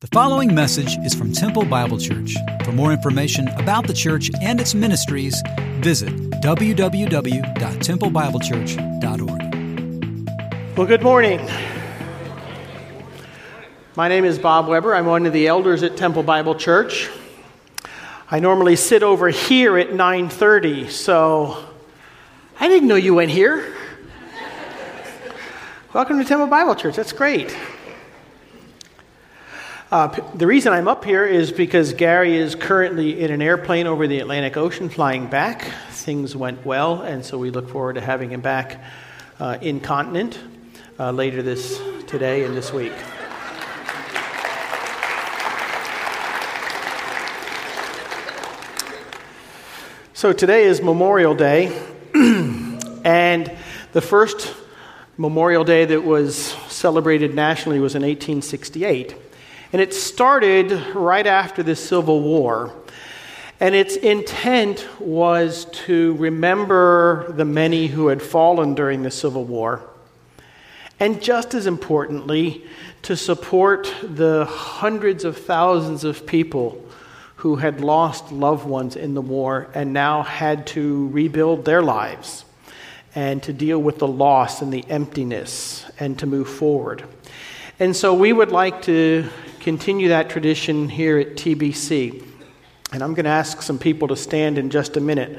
The following message is from Temple Bible Church. For more information about the church and its ministries, visit www.templebiblechurch.org. Well, good morning. My name is Bob Weber. I'm one of the elders at Temple Bible Church. I normally sit over here at 9:30, so I didn't know you went here. Welcome to Temple Bible Church. That's great. Uh, the reason I'm up here is because Gary is currently in an airplane over the Atlantic Ocean flying back. Things went well, and so we look forward to having him back uh, in continent uh, later this today and this week. So today is Memorial Day, and the first Memorial Day that was celebrated nationally was in 1868. And it started right after the Civil War. And its intent was to remember the many who had fallen during the Civil War. And just as importantly, to support the hundreds of thousands of people who had lost loved ones in the war and now had to rebuild their lives and to deal with the loss and the emptiness and to move forward. And so we would like to continue that tradition here at TBC. And I'm going to ask some people to stand in just a minute.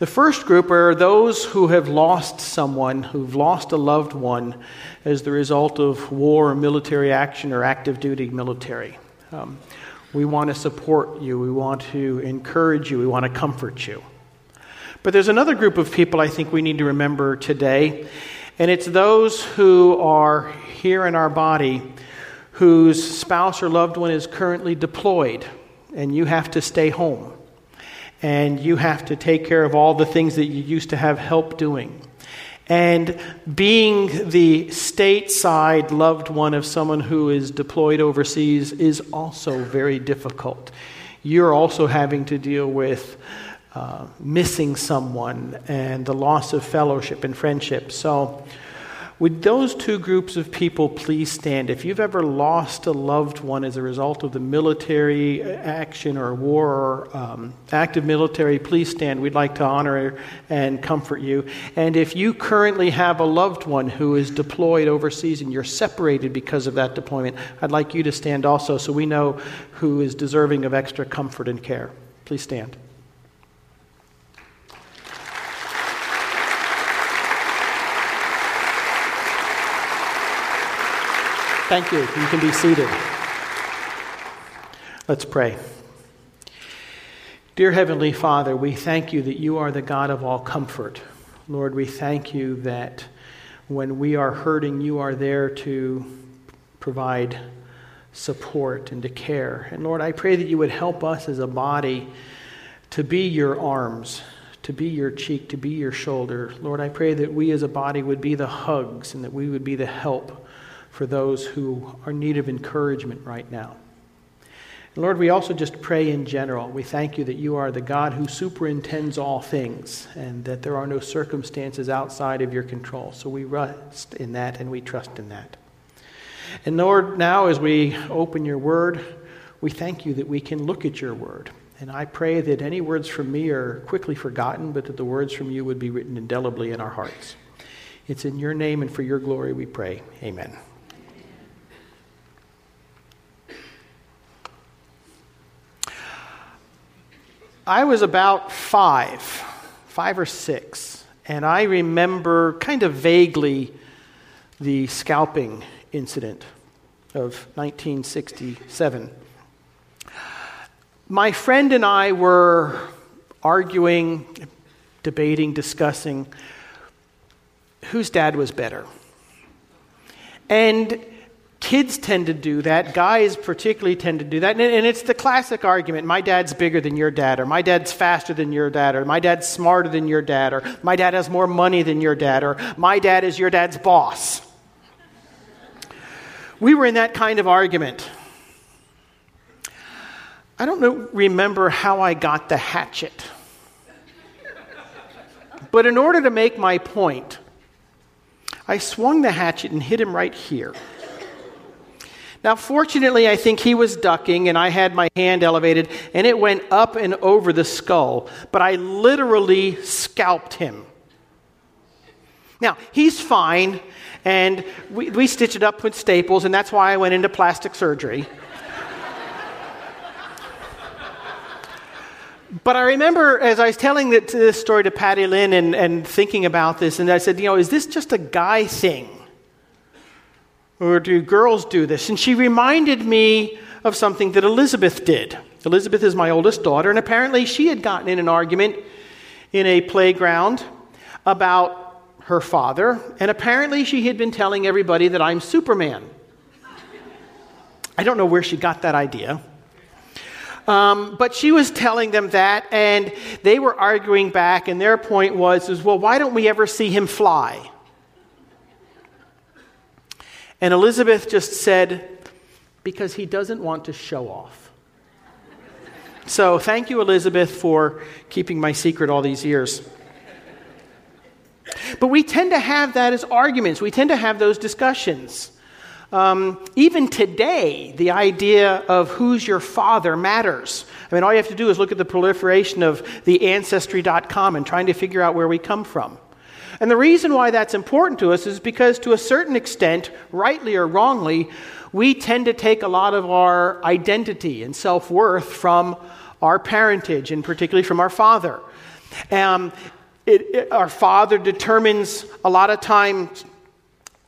The first group are those who have lost someone, who've lost a loved one as the result of war or military action or active duty military. Um, we want to support you, we want to encourage you, we want to comfort you. But there's another group of people I think we need to remember today, and it's those who are here in our body whose spouse or loved one is currently deployed and you have to stay home and you have to take care of all the things that you used to have help doing. And being the stateside loved one of someone who is deployed overseas is also very difficult. You're also having to deal with uh, missing someone and the loss of fellowship and friendship. So, would those two groups of people please stand? If you've ever lost a loved one as a result of the military action or war or um, active military, please stand. We'd like to honor and comfort you. And if you currently have a loved one who is deployed overseas and you're separated because of that deployment, I'd like you to stand also so we know who is deserving of extra comfort and care. Please stand. Thank you. You can be seated. Let's pray. Dear Heavenly Father, we thank you that you are the God of all comfort. Lord, we thank you that when we are hurting, you are there to provide support and to care. And Lord, I pray that you would help us as a body to be your arms, to be your cheek, to be your shoulder. Lord, I pray that we as a body would be the hugs and that we would be the help for those who are in need of encouragement right now. And Lord, we also just pray in general. We thank you that you are the God who superintends all things and that there are no circumstances outside of your control. So we rest in that and we trust in that. And Lord, now as we open your word, we thank you that we can look at your word. And I pray that any words from me are quickly forgotten, but that the words from you would be written indelibly in our hearts. It's in your name and for your glory we pray. Amen. I was about five, five or six, and I remember kind of vaguely the scalping incident of 1967. My friend and I were arguing, debating, discussing whose dad was better. And Kids tend to do that. Guys, particularly, tend to do that. And it's the classic argument my dad's bigger than your dad, or my dad's faster than your dad, or my dad's smarter than your dad, or my dad has more money than your dad, or my dad is your dad's boss. We were in that kind of argument. I don't know, remember how I got the hatchet. But in order to make my point, I swung the hatchet and hit him right here. Now, fortunately, I think he was ducking and I had my hand elevated and it went up and over the skull, but I literally scalped him. Now, he's fine, and we, we stitched it up with staples, and that's why I went into plastic surgery. but I remember as I was telling this story to Patty Lynn and, and thinking about this, and I said, you know, is this just a guy thing? Or do girls do this? And she reminded me of something that Elizabeth did. Elizabeth is my oldest daughter, and apparently she had gotten in an argument in a playground about her father, and apparently she had been telling everybody that I'm Superman. I don't know where she got that idea. Um, but she was telling them that, and they were arguing back, and their point was, is, well, why don't we ever see him fly? And Elizabeth just said, because he doesn't want to show off. So thank you, Elizabeth, for keeping my secret all these years. But we tend to have that as arguments, we tend to have those discussions. Um, even today, the idea of who's your father matters. I mean, all you have to do is look at the proliferation of the Ancestry.com and trying to figure out where we come from. And the reason why that's important to us is because, to a certain extent, rightly or wrongly, we tend to take a lot of our identity and self worth from our parentage, and particularly from our father. Um, it, it, our father determines a lot of times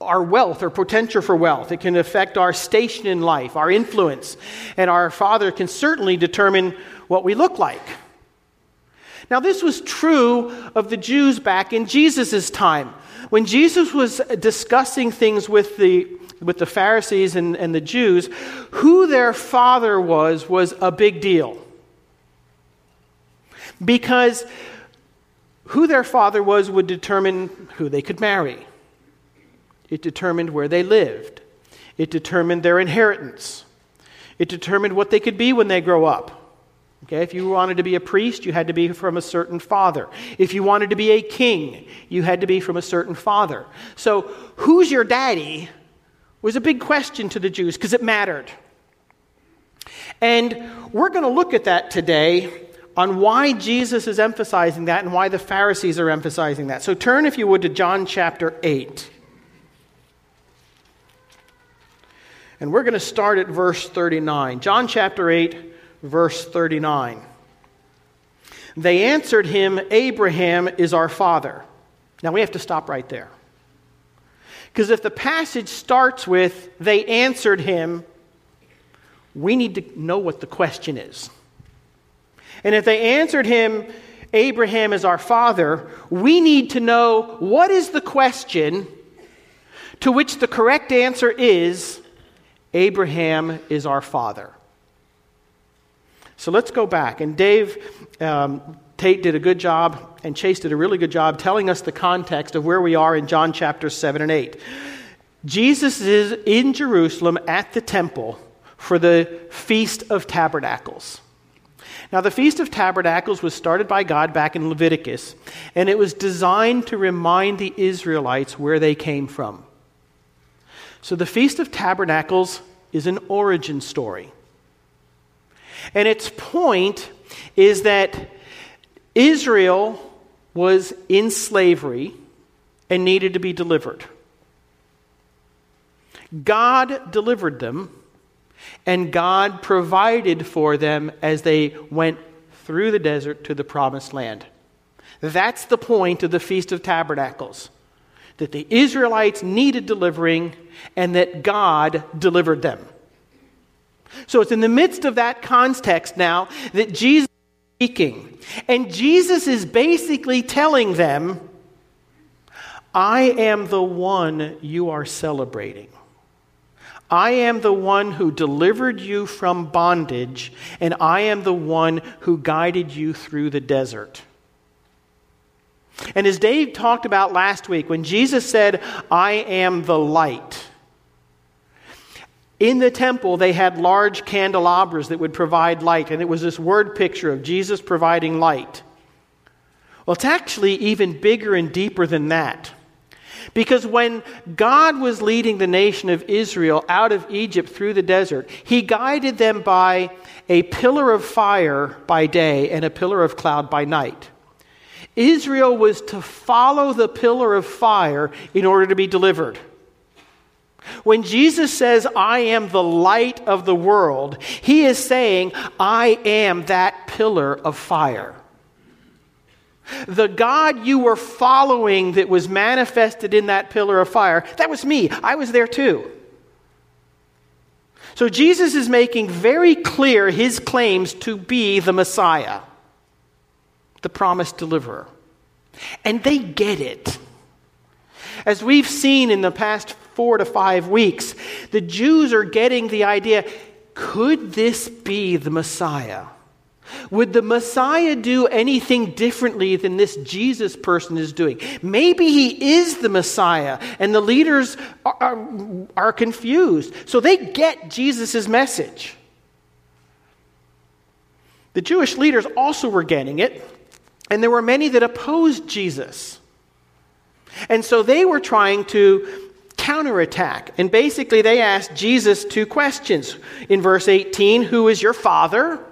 our wealth or potential for wealth. It can affect our station in life, our influence. And our father can certainly determine what we look like. Now, this was true of the Jews back in Jesus' time. When Jesus was discussing things with the, with the Pharisees and, and the Jews, who their father was was a big deal. Because who their father was would determine who they could marry. It determined where they lived. It determined their inheritance. It determined what they could be when they grow up. Okay, if you wanted to be a priest, you had to be from a certain father. If you wanted to be a king, you had to be from a certain father. So, who's your daddy was a big question to the Jews because it mattered. And we're going to look at that today on why Jesus is emphasizing that and why the Pharisees are emphasizing that. So turn, if you would, to John chapter 8. And we're going to start at verse 39. John chapter 8, verse 39. They answered him, Abraham is our father. Now we have to stop right there. Because if the passage starts with, they answered him, we need to know what the question is. And if they answered him, Abraham is our father, we need to know what is the question to which the correct answer is Abraham is our father. So let's go back. And Dave um, Tate did a good job, and Chase did a really good job telling us the context of where we are in John chapter 7 and 8. Jesus is in Jerusalem at the temple for the Feast of Tabernacles. Now, the Feast of Tabernacles was started by God back in Leviticus, and it was designed to remind the Israelites where they came from. So, the Feast of Tabernacles is an origin story. And its point is that Israel was in slavery and needed to be delivered. God delivered them and God provided for them as they went through the desert to the promised land. That's the point of the Feast of Tabernacles that the Israelites needed delivering and that God delivered them. So it's in the midst of that context now that Jesus is speaking. And Jesus is basically telling them, I am the one you are celebrating. I am the one who delivered you from bondage, and I am the one who guided you through the desert. And as Dave talked about last week, when Jesus said, I am the light, in the temple they had large candelabras that would provide light, and it was this word picture of Jesus providing light. Well, it's actually even bigger and deeper than that. Because when God was leading the nation of Israel out of Egypt through the desert, he guided them by a pillar of fire by day and a pillar of cloud by night. Israel was to follow the pillar of fire in order to be delivered. When Jesus says, I am the light of the world, he is saying, I am that pillar of fire. The God you were following that was manifested in that pillar of fire, that was me. I was there too. So Jesus is making very clear his claims to be the Messiah, the promised deliverer. And they get it. As we've seen in the past four to five weeks, the Jews are getting the idea could this be the Messiah? Would the Messiah do anything differently than this Jesus person is doing? Maybe he is the Messiah, and the leaders are, are, are confused. So they get Jesus' message. The Jewish leaders also were getting it, and there were many that opposed Jesus. And so they were trying to counterattack. And basically, they asked Jesus two questions. In verse 18, Who is your father?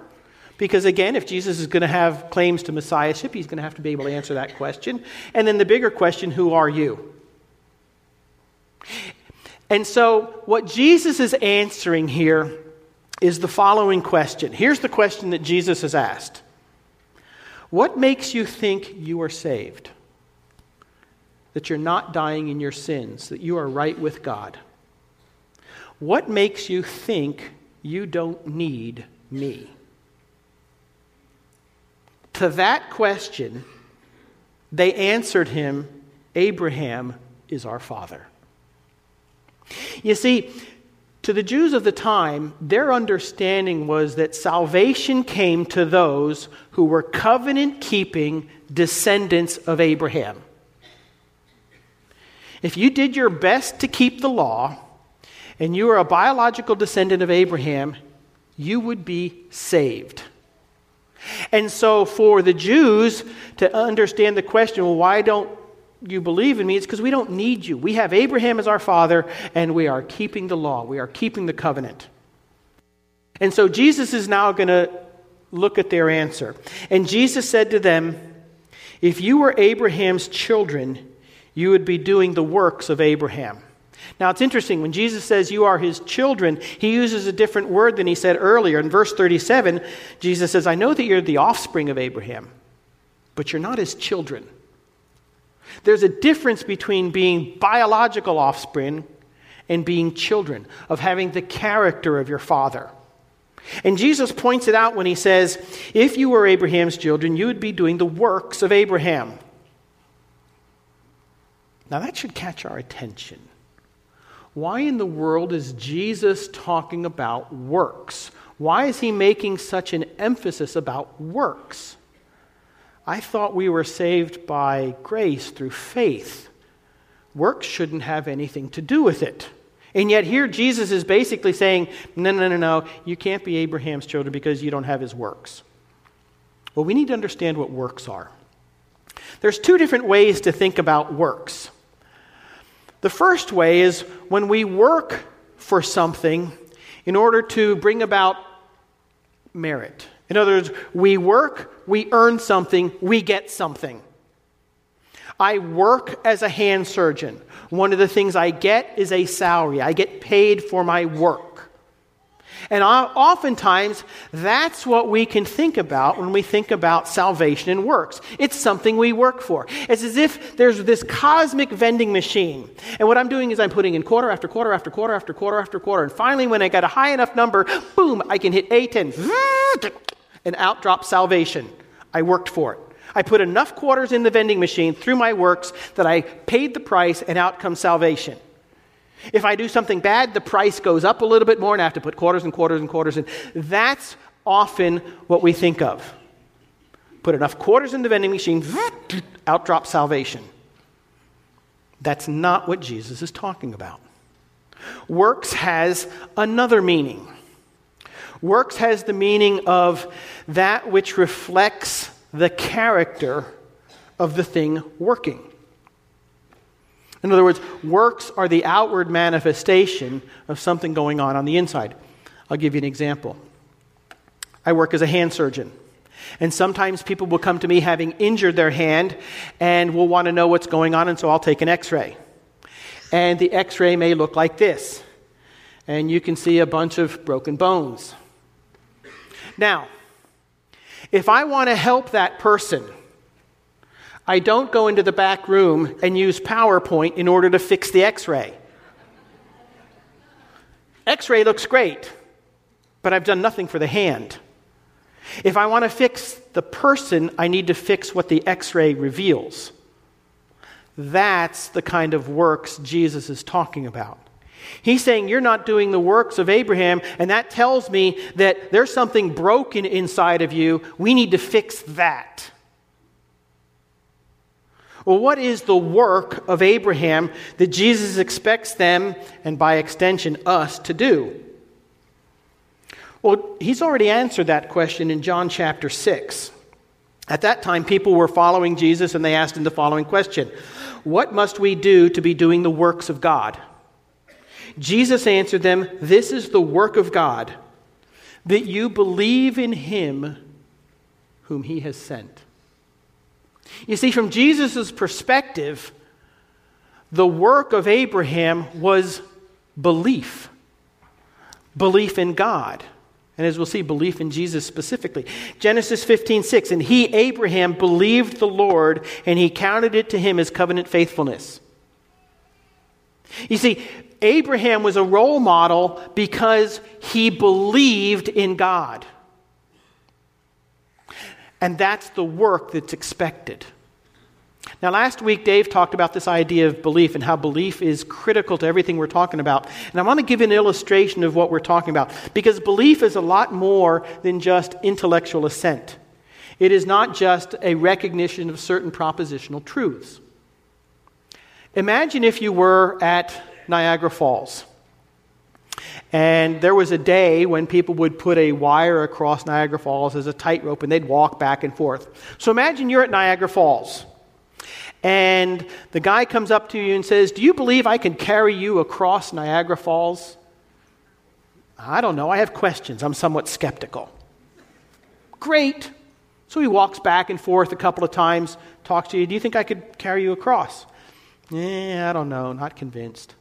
Because again, if Jesus is going to have claims to messiahship, he's going to have to be able to answer that question. And then the bigger question who are you? And so, what Jesus is answering here is the following question. Here's the question that Jesus has asked What makes you think you are saved? That you're not dying in your sins, that you are right with God? What makes you think you don't need me? To that question, they answered him, Abraham is our father. You see, to the Jews of the time, their understanding was that salvation came to those who were covenant keeping descendants of Abraham. If you did your best to keep the law and you are a biological descendant of Abraham, you would be saved. And so, for the Jews to understand the question, well, why don't you believe in me? It's because we don't need you. We have Abraham as our father, and we are keeping the law, we are keeping the covenant. And so, Jesus is now going to look at their answer. And Jesus said to them, If you were Abraham's children, you would be doing the works of Abraham. Now, it's interesting. When Jesus says you are his children, he uses a different word than he said earlier. In verse 37, Jesus says, I know that you're the offspring of Abraham, but you're not his children. There's a difference between being biological offspring and being children, of having the character of your father. And Jesus points it out when he says, If you were Abraham's children, you would be doing the works of Abraham. Now, that should catch our attention why in the world is Jesus talking about works? Why is he making such an emphasis about works? I thought we were saved by grace through faith. Works shouldn't have anything to do with it. And yet, here Jesus is basically saying, no, no, no, no, you can't be Abraham's children because you don't have his works. Well, we need to understand what works are. There's two different ways to think about works. The first way is when we work for something in order to bring about merit. In other words, we work, we earn something, we get something. I work as a hand surgeon. One of the things I get is a salary. I get paid for my work. And oftentimes, that's what we can think about when we think about salvation and works. It's something we work for. It's as if there's this cosmic vending machine. And what I'm doing is I'm putting in quarter after quarter after quarter after quarter after quarter. And finally, when I got a high enough number, boom, I can hit A10. And out drops salvation. I worked for it. I put enough quarters in the vending machine through my works that I paid the price, and out comes salvation. If I do something bad, the price goes up a little bit more and I have to put quarters and quarters and quarters in. That's often what we think of. Put enough quarters in the vending machine, out drops salvation. That's not what Jesus is talking about. Works has another meaning. Works has the meaning of that which reflects the character of the thing working. In other words, works are the outward manifestation of something going on on the inside. I'll give you an example. I work as a hand surgeon. And sometimes people will come to me having injured their hand and will want to know what's going on, and so I'll take an x ray. And the x ray may look like this. And you can see a bunch of broken bones. Now, if I want to help that person, I don't go into the back room and use PowerPoint in order to fix the x ray. X ray looks great, but I've done nothing for the hand. If I want to fix the person, I need to fix what the x ray reveals. That's the kind of works Jesus is talking about. He's saying, You're not doing the works of Abraham, and that tells me that there's something broken inside of you. We need to fix that. Well, what is the work of Abraham that Jesus expects them, and by extension, us, to do? Well, he's already answered that question in John chapter 6. At that time, people were following Jesus and they asked him the following question What must we do to be doing the works of God? Jesus answered them, This is the work of God, that you believe in him whom he has sent. You see, from Jesus' perspective, the work of Abraham was belief belief in God. And as we'll see, belief in Jesus specifically. Genesis 15, 6. And he, Abraham, believed the Lord, and he counted it to him as covenant faithfulness. You see, Abraham was a role model because he believed in God. And that's the work that's expected. Now, last week, Dave talked about this idea of belief and how belief is critical to everything we're talking about. And I want to give an illustration of what we're talking about because belief is a lot more than just intellectual assent, it is not just a recognition of certain propositional truths. Imagine if you were at Niagara Falls. And there was a day when people would put a wire across Niagara Falls as a tightrope and they'd walk back and forth. So imagine you're at Niagara Falls. And the guy comes up to you and says, Do you believe I can carry you across Niagara Falls? I don't know. I have questions. I'm somewhat skeptical. Great. So he walks back and forth a couple of times, talks to you. Do you think I could carry you across? Yeah, I don't know. Not convinced.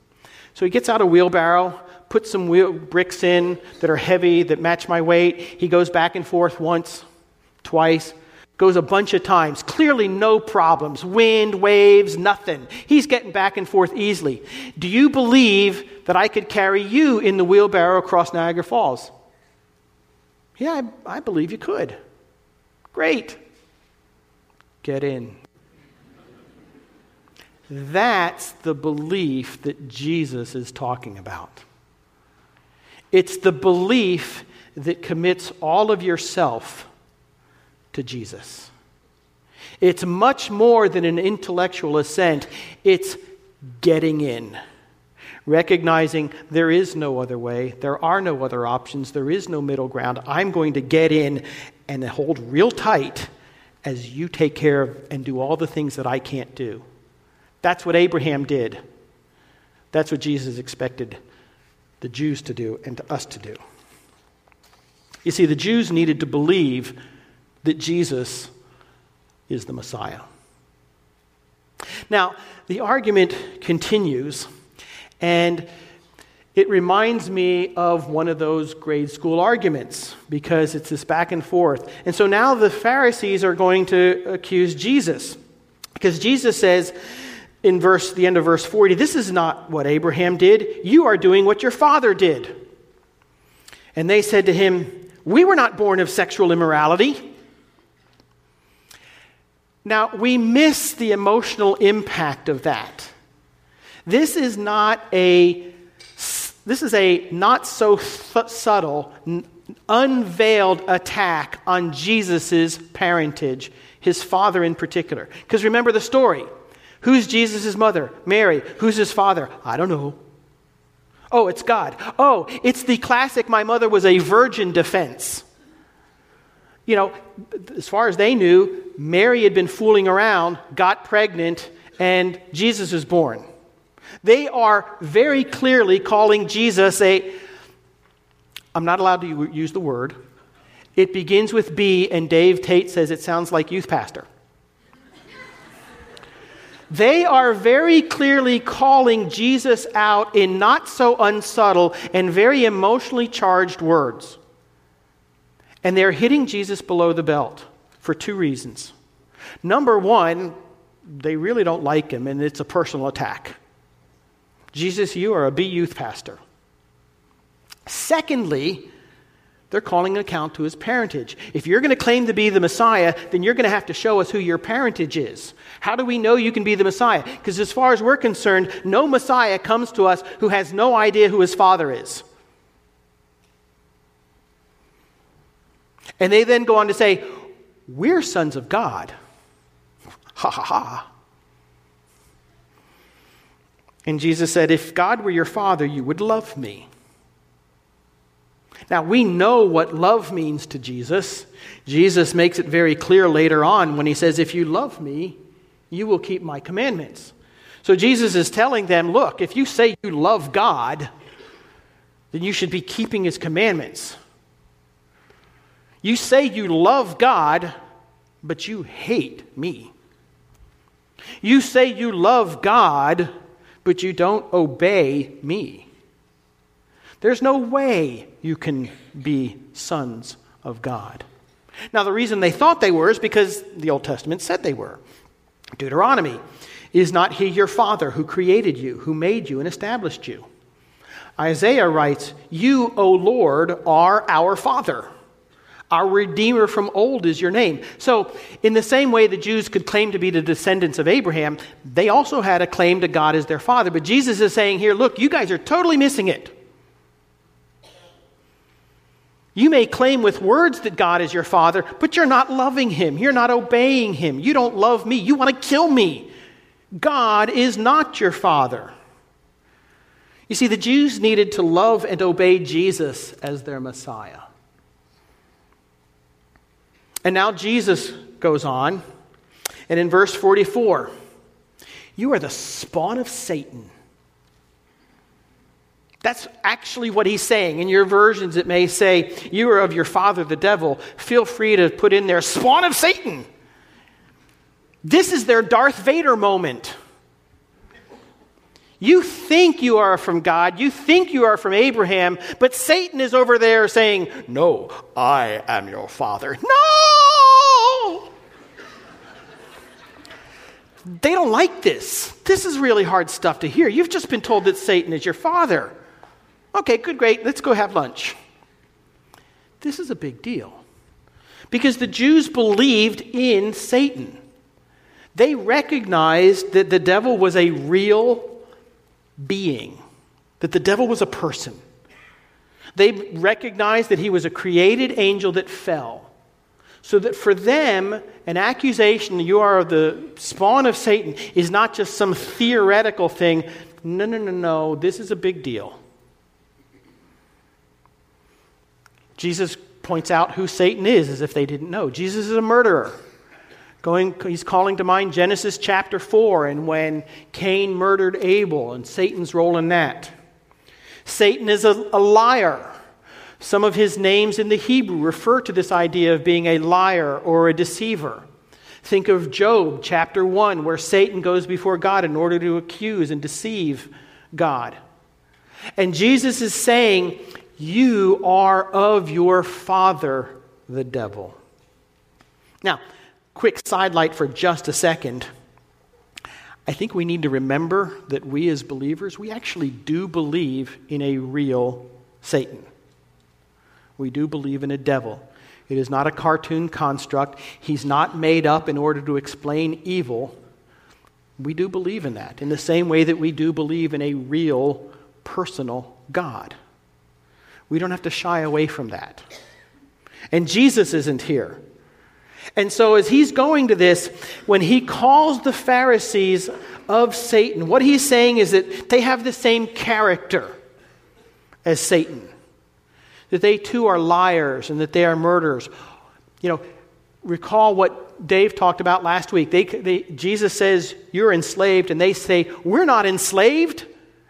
So he gets out a wheelbarrow, puts some wheel, bricks in that are heavy, that match my weight. He goes back and forth once, twice, goes a bunch of times. Clearly, no problems. Wind, waves, nothing. He's getting back and forth easily. Do you believe that I could carry you in the wheelbarrow across Niagara Falls? Yeah, I, I believe you could. Great. Get in. That's the belief that Jesus is talking about. It's the belief that commits all of yourself to Jesus. It's much more than an intellectual assent, it's getting in. Recognizing there is no other way, there are no other options, there is no middle ground. I'm going to get in and hold real tight as you take care of and do all the things that I can't do. That's what Abraham did. That's what Jesus expected the Jews to do and to us to do. You see, the Jews needed to believe that Jesus is the Messiah. Now, the argument continues, and it reminds me of one of those grade school arguments because it's this back and forth. And so now the Pharisees are going to accuse Jesus because Jesus says, in verse the end of verse 40 this is not what abraham did. You are doing what your father did. And they said to him we were not born of sexual immorality. Now we miss the emotional impact of that. This is not a this is a not so subtle unveiled attack on jesus' parentage his father in particular. Because remember the story Who's Jesus' mother? Mary. Who's his father? I don't know. Oh, it's God. Oh, it's the classic my mother was a virgin defense. You know, as far as they knew, Mary had been fooling around, got pregnant, and Jesus was born. They are very clearly calling Jesus a, I'm not allowed to use the word. It begins with B, and Dave Tate says it sounds like youth pastor. They are very clearly calling Jesus out in not so unsubtle and very emotionally charged words. And they're hitting Jesus below the belt for two reasons. Number one, they really don't like him, and it's a personal attack. Jesus, you are a B youth pastor. Secondly, they're calling an account to his parentage. If you're going to claim to be the Messiah, then you're going to have to show us who your parentage is. How do we know you can be the Messiah? Because as far as we're concerned, no Messiah comes to us who has no idea who his father is. And they then go on to say, We're sons of God. Ha ha ha. And Jesus said, If God were your father, you would love me. Now, we know what love means to Jesus. Jesus makes it very clear later on when he says, If you love me, you will keep my commandments. So Jesus is telling them, Look, if you say you love God, then you should be keeping his commandments. You say you love God, but you hate me. You say you love God, but you don't obey me. There's no way you can be sons of God. Now, the reason they thought they were is because the Old Testament said they were. Deuteronomy Is not he your father who created you, who made you, and established you? Isaiah writes, You, O Lord, are our father. Our Redeemer from old is your name. So, in the same way the Jews could claim to be the descendants of Abraham, they also had a claim to God as their father. But Jesus is saying here, look, you guys are totally missing it. You may claim with words that God is your father, but you're not loving him. You're not obeying him. You don't love me. You want to kill me. God is not your father. You see, the Jews needed to love and obey Jesus as their Messiah. And now Jesus goes on, and in verse 44, you are the spawn of Satan. That's actually what he's saying. In your versions, it may say, You are of your father, the devil. Feel free to put in there, spawn of Satan. This is their Darth Vader moment. You think you are from God, you think you are from Abraham, but Satan is over there saying, No, I am your father. No! They don't like this. This is really hard stuff to hear. You've just been told that Satan is your father. Okay, good, great. Let's go have lunch. This is a big deal because the Jews believed in Satan. They recognized that the devil was a real being, that the devil was a person. They recognized that he was a created angel that fell. So that for them, an accusation, you are the spawn of Satan, is not just some theoretical thing. No, no, no, no. This is a big deal. Jesus points out who Satan is as if they didn't know. Jesus is a murderer. Going, he's calling to mind Genesis chapter 4 and when Cain murdered Abel and Satan's role in that. Satan is a, a liar. Some of his names in the Hebrew refer to this idea of being a liar or a deceiver. Think of Job chapter 1, where Satan goes before God in order to accuse and deceive God. And Jesus is saying, You are of your father, the devil. Now, quick sidelight for just a second. I think we need to remember that we as believers, we actually do believe in a real Satan. We do believe in a devil. It is not a cartoon construct. He's not made up in order to explain evil. We do believe in that, in the same way that we do believe in a real, personal God. We don't have to shy away from that. And Jesus isn't here. And so, as he's going to this, when he calls the Pharisees of Satan, what he's saying is that they have the same character as Satan, that they too are liars and that they are murderers. You know, recall what Dave talked about last week. They, they, Jesus says, You're enslaved, and they say, We're not enslaved,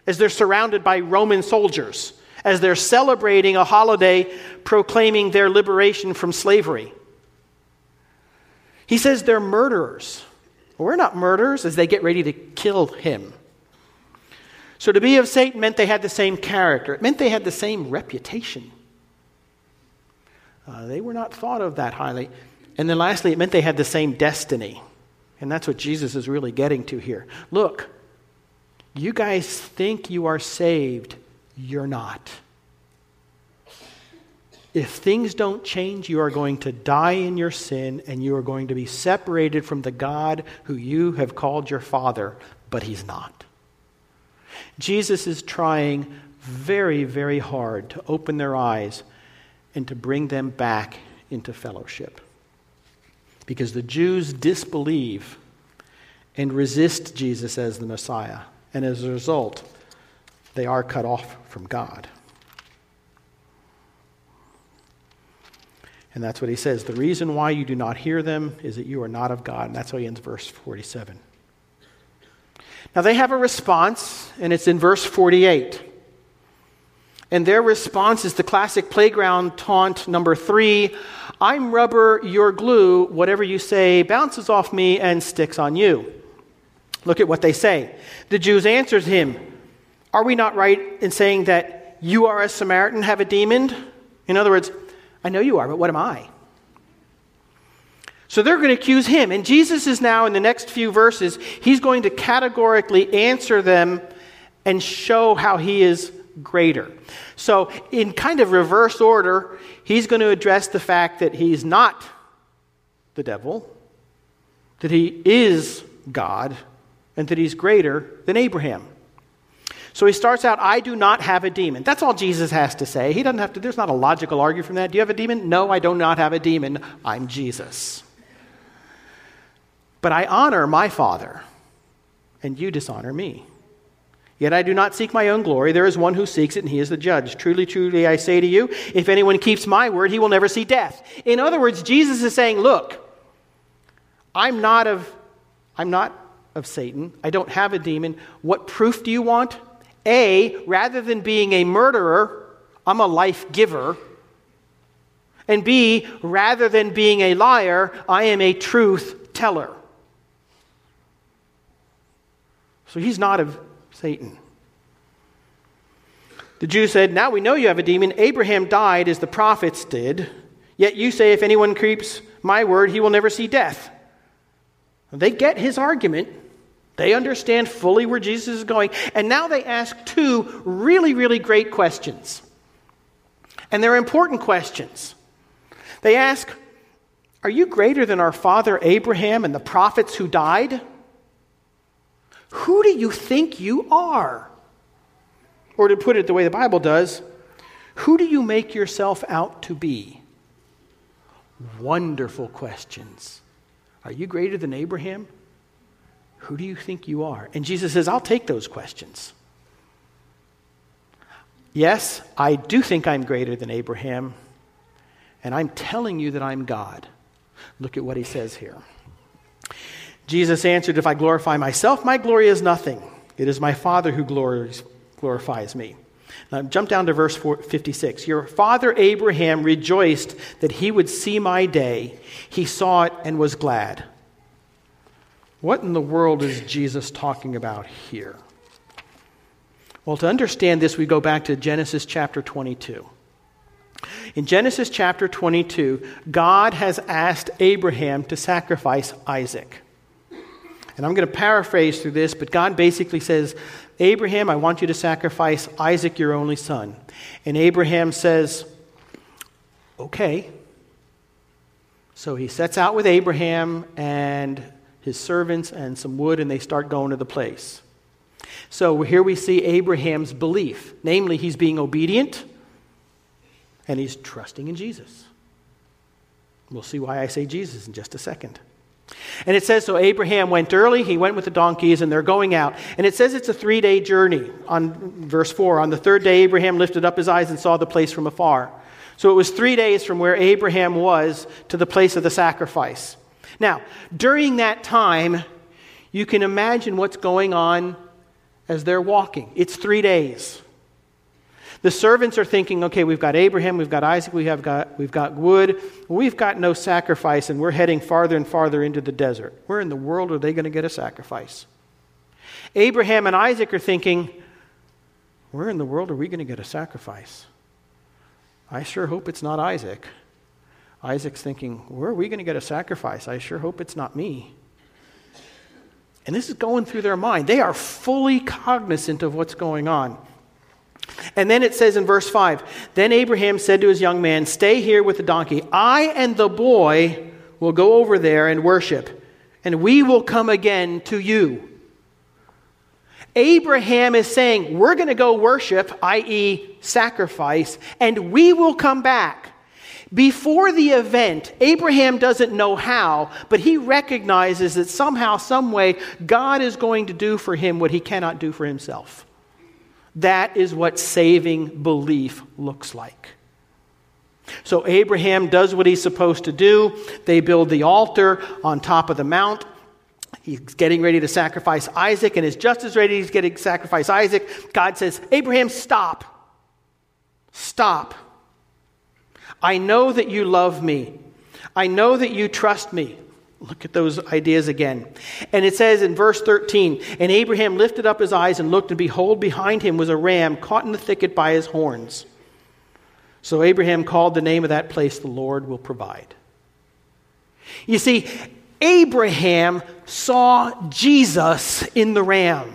as they're surrounded by Roman soldiers, as they're celebrating a holiday proclaiming their liberation from slavery. He says they're murderers. We're not murderers as they get ready to kill him. So to be of Satan meant they had the same character, it meant they had the same reputation. Uh, they were not thought of that highly. And then lastly, it meant they had the same destiny. And that's what Jesus is really getting to here. Look, you guys think you are saved, you're not. If things don't change, you are going to die in your sin and you are going to be separated from the God who you have called your Father, but He's not. Jesus is trying very, very hard to open their eyes and to bring them back into fellowship. Because the Jews disbelieve and resist Jesus as the Messiah. And as a result, they are cut off from God. And that's what he says. The reason why you do not hear them is that you are not of God. And that's how he ends verse 47. Now they have a response, and it's in verse 48. And their response is the classic playground taunt number three I'm rubber, you're glue. Whatever you say bounces off me and sticks on you. Look at what they say. The Jews answered him, Are we not right in saying that you are a Samaritan, have a demon? In other words, I know you are, but what am I? So they're going to accuse him. And Jesus is now, in the next few verses, he's going to categorically answer them and show how he is greater. So, in kind of reverse order, he's going to address the fact that he's not the devil, that he is God, and that he's greater than Abraham. So he starts out, I do not have a demon. That's all Jesus has to say. He doesn't have to, there's not a logical argument from that. Do you have a demon? No, I do not have a demon. I'm Jesus. But I honor my Father, and you dishonor me. Yet I do not seek my own glory. There is one who seeks it, and he is the judge. Truly, truly, I say to you, if anyone keeps my word, he will never see death. In other words, Jesus is saying, Look, I'm not of, I'm not of Satan. I don't have a demon. What proof do you want? A, rather than being a murderer, I'm a life giver. And B, rather than being a liar, I am a truth teller. So he's not of Satan. The Jews said, Now we know you have a demon. Abraham died as the prophets did. Yet you say, If anyone keeps my word, he will never see death. They get his argument. They understand fully where Jesus is going. And now they ask two really, really great questions. And they're important questions. They ask, Are you greater than our father Abraham and the prophets who died? Who do you think you are? Or to put it the way the Bible does, who do you make yourself out to be? Wonderful questions. Are you greater than Abraham? Who do you think you are? And Jesus says, I'll take those questions. Yes, I do think I'm greater than Abraham, and I'm telling you that I'm God. Look at what he says here. Jesus answered, If I glorify myself, my glory is nothing. It is my Father who glorifies me. Now, jump down to verse 56. Your father Abraham rejoiced that he would see my day. He saw it and was glad. What in the world is Jesus talking about here? Well, to understand this, we go back to Genesis chapter 22. In Genesis chapter 22, God has asked Abraham to sacrifice Isaac. And I'm going to paraphrase through this, but God basically says, Abraham, I want you to sacrifice Isaac, your only son. And Abraham says, Okay. So he sets out with Abraham, and his servants and some wood, and they start going to the place. So here we see Abraham's belief. Namely, he's being obedient and he's trusting in Jesus. We'll see why I say Jesus in just a second. And it says so Abraham went early, he went with the donkeys, and they're going out. And it says it's a three day journey. On verse 4, on the third day, Abraham lifted up his eyes and saw the place from afar. So it was three days from where Abraham was to the place of the sacrifice. Now, during that time, you can imagine what's going on as they're walking. It's three days. The servants are thinking, okay, we've got Abraham, we've got Isaac, we have got, we've got wood, we've got no sacrifice, and we're heading farther and farther into the desert. Where in the world are they going to get a sacrifice? Abraham and Isaac are thinking, where in the world are we going to get a sacrifice? I sure hope it's not Isaac. Isaac's thinking, where are we going to get a sacrifice? I sure hope it's not me. And this is going through their mind. They are fully cognizant of what's going on. And then it says in verse 5 Then Abraham said to his young man, Stay here with the donkey. I and the boy will go over there and worship, and we will come again to you. Abraham is saying, We're going to go worship, i.e., sacrifice, and we will come back. Before the event, Abraham doesn't know how, but he recognizes that somehow, someway, God is going to do for him what he cannot do for himself. That is what saving belief looks like. So Abraham does what he's supposed to do. They build the altar on top of the mount. He's getting ready to sacrifice Isaac, and is just as ready as getting to sacrifice Isaac. God says, Abraham, stop. Stop. I know that you love me. I know that you trust me. Look at those ideas again. And it says in verse 13 And Abraham lifted up his eyes and looked, and behold, behind him was a ram caught in the thicket by his horns. So Abraham called the name of that place, The Lord Will Provide. You see, Abraham saw Jesus in the ram.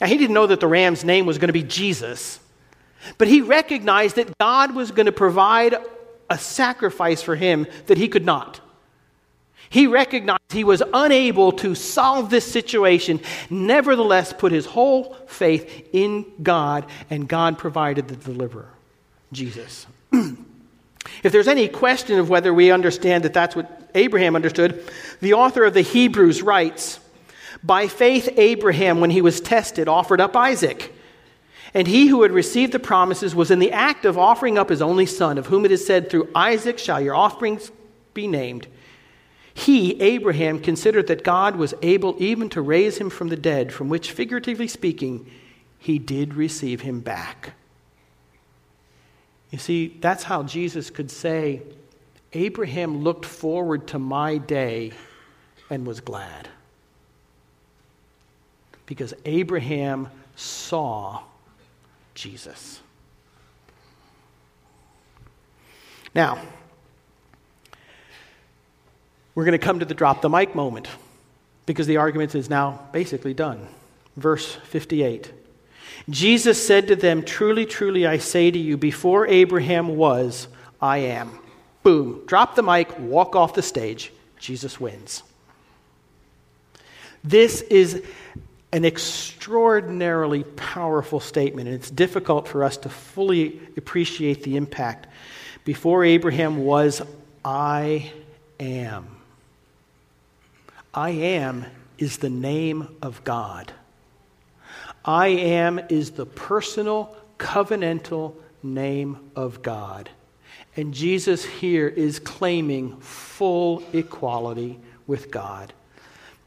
Now, he didn't know that the ram's name was going to be Jesus, but he recognized that God was going to provide a sacrifice for him that he could not. He recognized he was unable to solve this situation, nevertheless, put his whole faith in God, and God provided the deliverer, Jesus. if there's any question of whether we understand that that's what Abraham understood, the author of the Hebrews writes By faith, Abraham, when he was tested, offered up Isaac. And he who had received the promises was in the act of offering up his only son, of whom it is said, Through Isaac shall your offsprings be named. He, Abraham, considered that God was able even to raise him from the dead, from which, figuratively speaking, he did receive him back. You see, that's how Jesus could say, Abraham looked forward to my day and was glad. Because Abraham saw Jesus. Now, we're going to come to the drop the mic moment because the argument is now basically done. Verse 58. Jesus said to them, Truly, truly, I say to you, before Abraham was, I am. Boom. Drop the mic, walk off the stage. Jesus wins. This is an extraordinarily powerful statement, and it's difficult for us to fully appreciate the impact. Before Abraham was, I am. I am is the name of God. I am is the personal, covenantal name of God. And Jesus here is claiming full equality with God.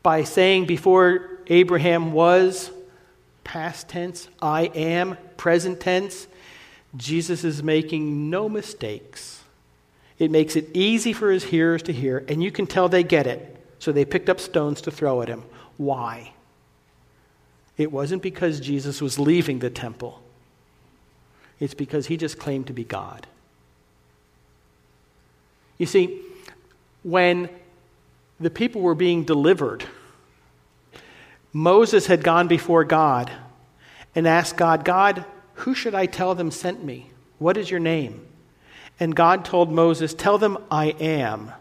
By saying, before Abraham was, past tense, I am, present tense, Jesus is making no mistakes. It makes it easy for his hearers to hear, and you can tell they get it. So they picked up stones to throw at him. Why? It wasn't because Jesus was leaving the temple, it's because he just claimed to be God. You see, when the people were being delivered, Moses had gone before God and asked God, God, who should I tell them sent me? What is your name? And God told Moses, Tell them I am.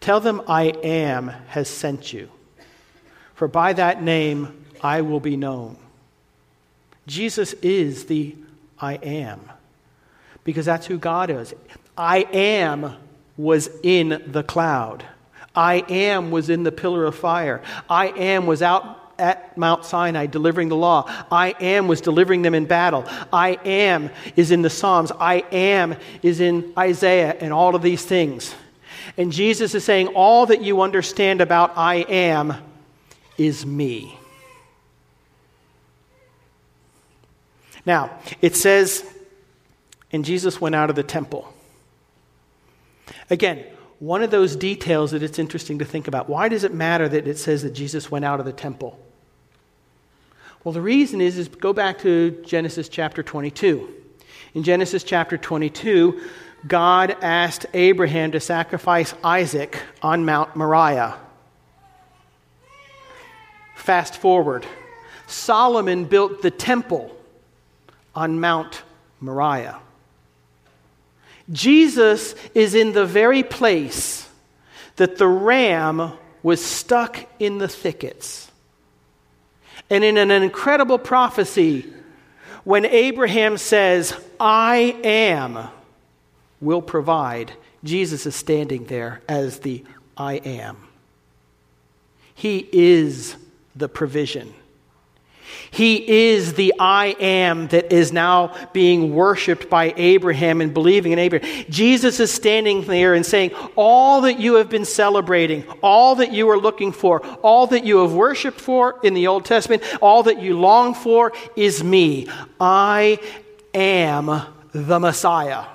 Tell them I am has sent you. For by that name I will be known. Jesus is the I am, because that's who God is. I am was in the cloud. I am was in the pillar of fire. I am was out at Mount Sinai delivering the law. I am was delivering them in battle. I am is in the Psalms. I am is in Isaiah and all of these things. And Jesus is saying, All that you understand about I am is me. Now, it says, and Jesus went out of the temple. Again, one of those details that it's interesting to think about. Why does it matter that it says that Jesus went out of the temple? Well, the reason is, is go back to Genesis chapter 22. In Genesis chapter 22, God asked Abraham to sacrifice Isaac on Mount Moriah. Fast forward, Solomon built the temple on Mount Moriah. Jesus is in the very place that the ram was stuck in the thickets. And in an incredible prophecy, when Abraham says, I am, will provide, Jesus is standing there as the I am. He is the provision. He is the I am that is now being worshiped by Abraham and believing in Abraham. Jesus is standing there and saying, All that you have been celebrating, all that you are looking for, all that you have worshiped for in the Old Testament, all that you long for is me. I am the Messiah.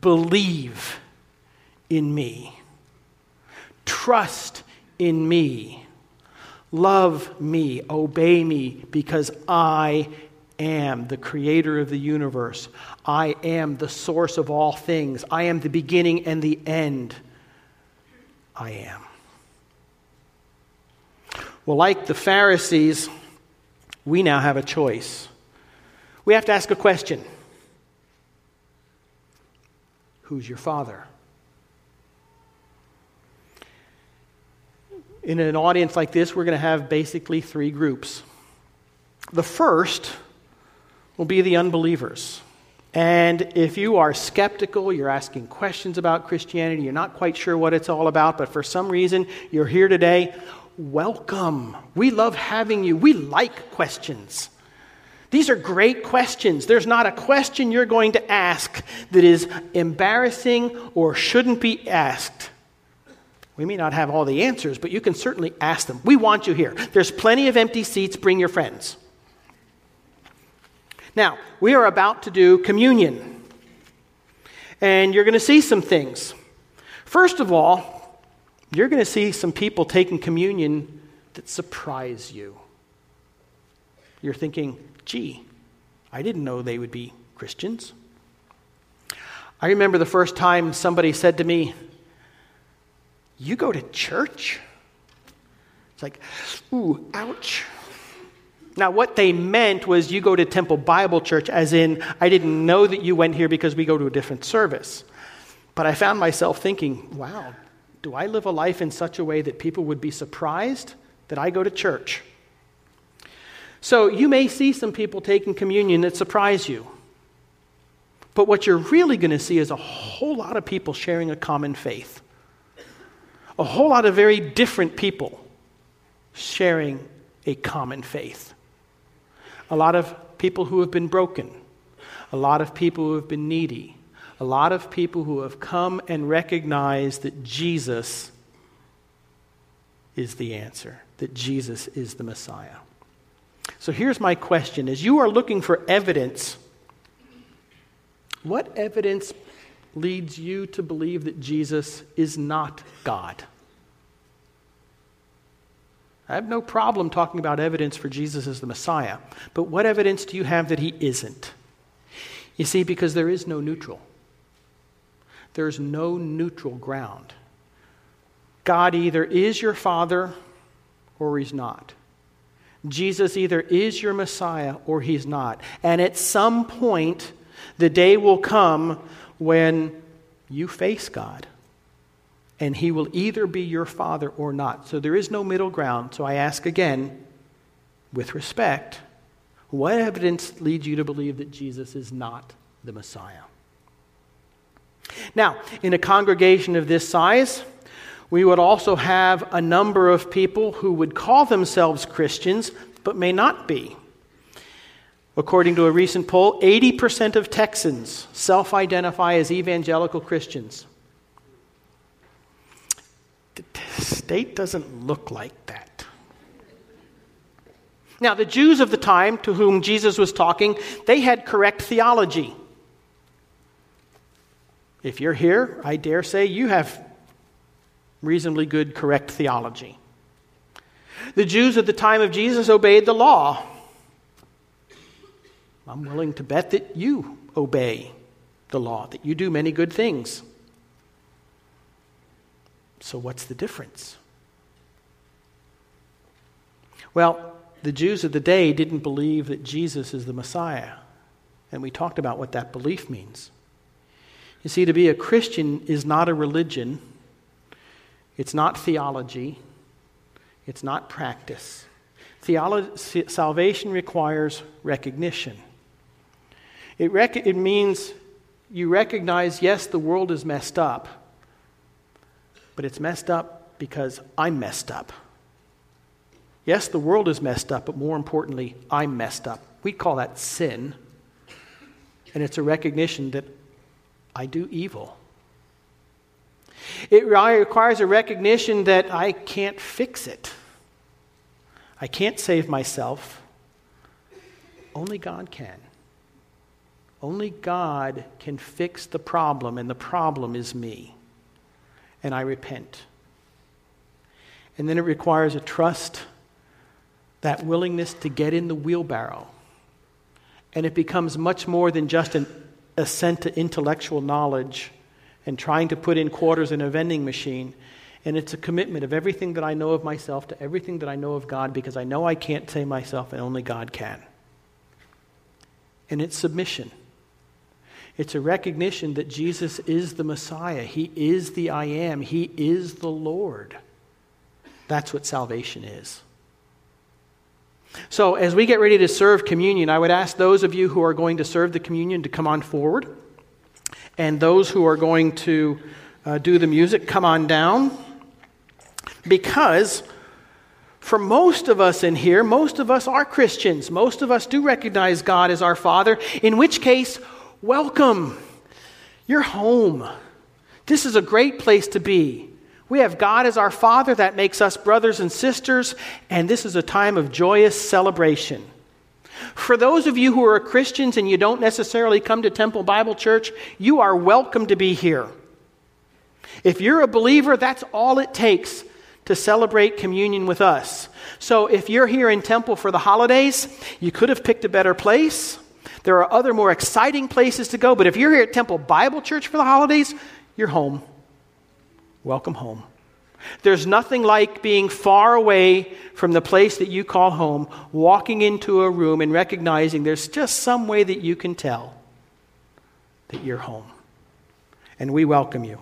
Believe in me. Trust in me. Love me, obey me, because I am the creator of the universe. I am the source of all things. I am the beginning and the end. I am. Well, like the Pharisees, we now have a choice. We have to ask a question Who's your father? In an audience like this, we're going to have basically three groups. The first will be the unbelievers. And if you are skeptical, you're asking questions about Christianity, you're not quite sure what it's all about, but for some reason you're here today, welcome. We love having you. We like questions. These are great questions. There's not a question you're going to ask that is embarrassing or shouldn't be asked. We may not have all the answers, but you can certainly ask them. We want you here. There's plenty of empty seats. Bring your friends. Now, we are about to do communion. And you're going to see some things. First of all, you're going to see some people taking communion that surprise you. You're thinking, gee, I didn't know they would be Christians. I remember the first time somebody said to me, you go to church? It's like, ooh, ouch. Now, what they meant was you go to Temple Bible Church, as in, I didn't know that you went here because we go to a different service. But I found myself thinking, wow, do I live a life in such a way that people would be surprised that I go to church? So you may see some people taking communion that surprise you. But what you're really going to see is a whole lot of people sharing a common faith a whole lot of very different people sharing a common faith. A lot of people who have been broken, a lot of people who have been needy, a lot of people who have come and recognized that Jesus is the answer, that Jesus is the Messiah. So here's my question as you are looking for evidence, what evidence leads you to believe that Jesus is not God. I have no problem talking about evidence for Jesus as the Messiah, but what evidence do you have that he isn't? You see, because there is no neutral. There's no neutral ground. God either is your Father or he's not. Jesus either is your Messiah or he's not. And at some point, the day will come when you face God. And he will either be your father or not. So there is no middle ground. So I ask again, with respect, what evidence leads you to believe that Jesus is not the Messiah? Now, in a congregation of this size, We would also have a number of people who would call themselves Christians but may not be. According to a recent poll, 80% of Texans self identify as evangelical Christians. The state doesn't look like that. Now, the Jews of the time to whom Jesus was talking, they had correct theology. If you're here, I dare say you have reasonably good, correct theology. The Jews at the time of Jesus obeyed the law. I'm willing to bet that you obey the law, that you do many good things. So, what's the difference? Well, the Jews of the day didn't believe that Jesus is the Messiah. And we talked about what that belief means. You see, to be a Christian is not a religion, it's not theology, it's not practice. Theolo- salvation requires recognition. It, rec- it means you recognize, yes, the world is messed up, but it's messed up because I'm messed up. Yes, the world is messed up, but more importantly, I'm messed up. We call that sin. And it's a recognition that I do evil. It requires a recognition that I can't fix it. I can't save myself. Only God can. Only God can fix the problem, and the problem is me. And I repent. And then it requires a trust, that willingness to get in the wheelbarrow. And it becomes much more than just an assent to intellectual knowledge and trying to put in quarters in a vending machine. And it's a commitment of everything that I know of myself to everything that I know of God because I know I can't save myself and only God can. And it's submission. It's a recognition that Jesus is the Messiah. He is the I am. He is the Lord. That's what salvation is. So, as we get ready to serve communion, I would ask those of you who are going to serve the communion to come on forward. And those who are going to uh, do the music, come on down. Because for most of us in here, most of us are Christians. Most of us do recognize God as our Father, in which case, Welcome. You're home. This is a great place to be. We have God as our Father, that makes us brothers and sisters, and this is a time of joyous celebration. For those of you who are Christians and you don't necessarily come to Temple Bible Church, you are welcome to be here. If you're a believer, that's all it takes to celebrate communion with us. So if you're here in Temple for the holidays, you could have picked a better place. There are other more exciting places to go, but if you're here at Temple Bible Church for the holidays, you're home. Welcome home. There's nothing like being far away from the place that you call home, walking into a room and recognizing there's just some way that you can tell that you're home. And we welcome you.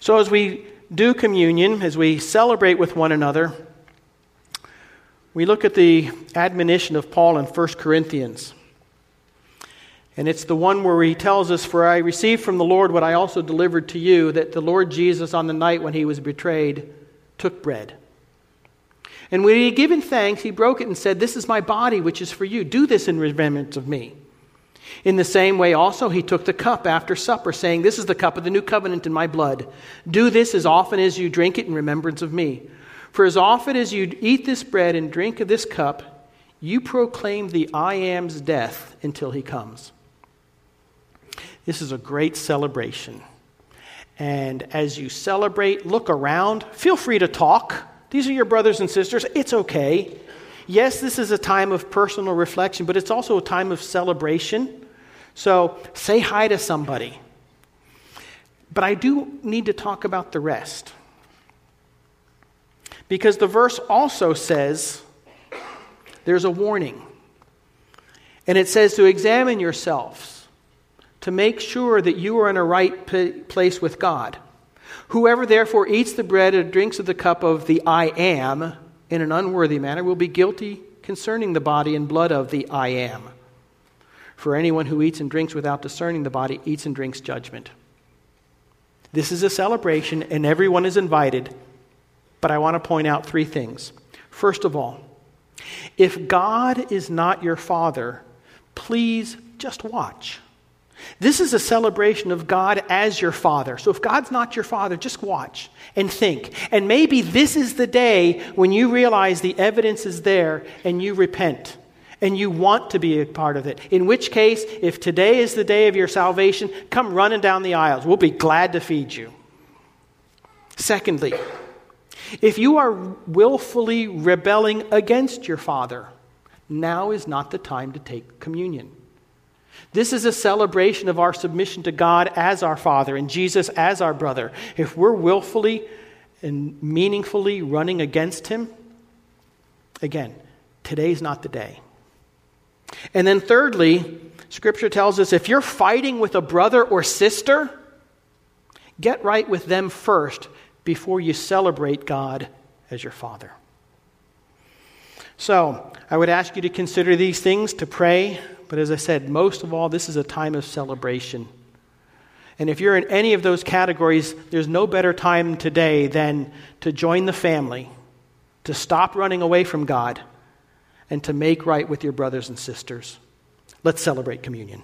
So, as we do communion, as we celebrate with one another, we look at the admonition of Paul in 1 Corinthians. And it's the one where he tells us, For I received from the Lord what I also delivered to you, that the Lord Jesus, on the night when he was betrayed, took bread. And when he had given thanks, he broke it and said, This is my body, which is for you. Do this in remembrance of me. In the same way, also, he took the cup after supper, saying, This is the cup of the new covenant in my blood. Do this as often as you drink it in remembrance of me. For as often as you eat this bread and drink of this cup, you proclaim the I am's death until he comes. This is a great celebration. And as you celebrate, look around. Feel free to talk. These are your brothers and sisters. It's okay. Yes, this is a time of personal reflection, but it's also a time of celebration. So say hi to somebody. But I do need to talk about the rest. Because the verse also says there's a warning. And it says to examine yourselves to make sure that you are in a right p- place with God. Whoever therefore eats the bread and drinks of the cup of the I am in an unworthy manner will be guilty concerning the body and blood of the I am. For anyone who eats and drinks without discerning the body eats and drinks judgment. This is a celebration, and everyone is invited. But I want to point out three things. First of all, if God is not your father, please just watch. This is a celebration of God as your father. So if God's not your father, just watch and think. And maybe this is the day when you realize the evidence is there and you repent and you want to be a part of it. In which case, if today is the day of your salvation, come running down the aisles. We'll be glad to feed you. Secondly, if you are willfully rebelling against your father, now is not the time to take communion. This is a celebration of our submission to God as our Father and Jesus as our brother. If we're willfully and meaningfully running against Him, again, today's not the day. And then, thirdly, Scripture tells us if you're fighting with a brother or sister, get right with them first before you celebrate God as your Father. So, I would ask you to consider these things, to pray, but as I said, most of all, this is a time of celebration. And if you're in any of those categories, there's no better time today than to join the family, to stop running away from God, and to make right with your brothers and sisters. Let's celebrate communion.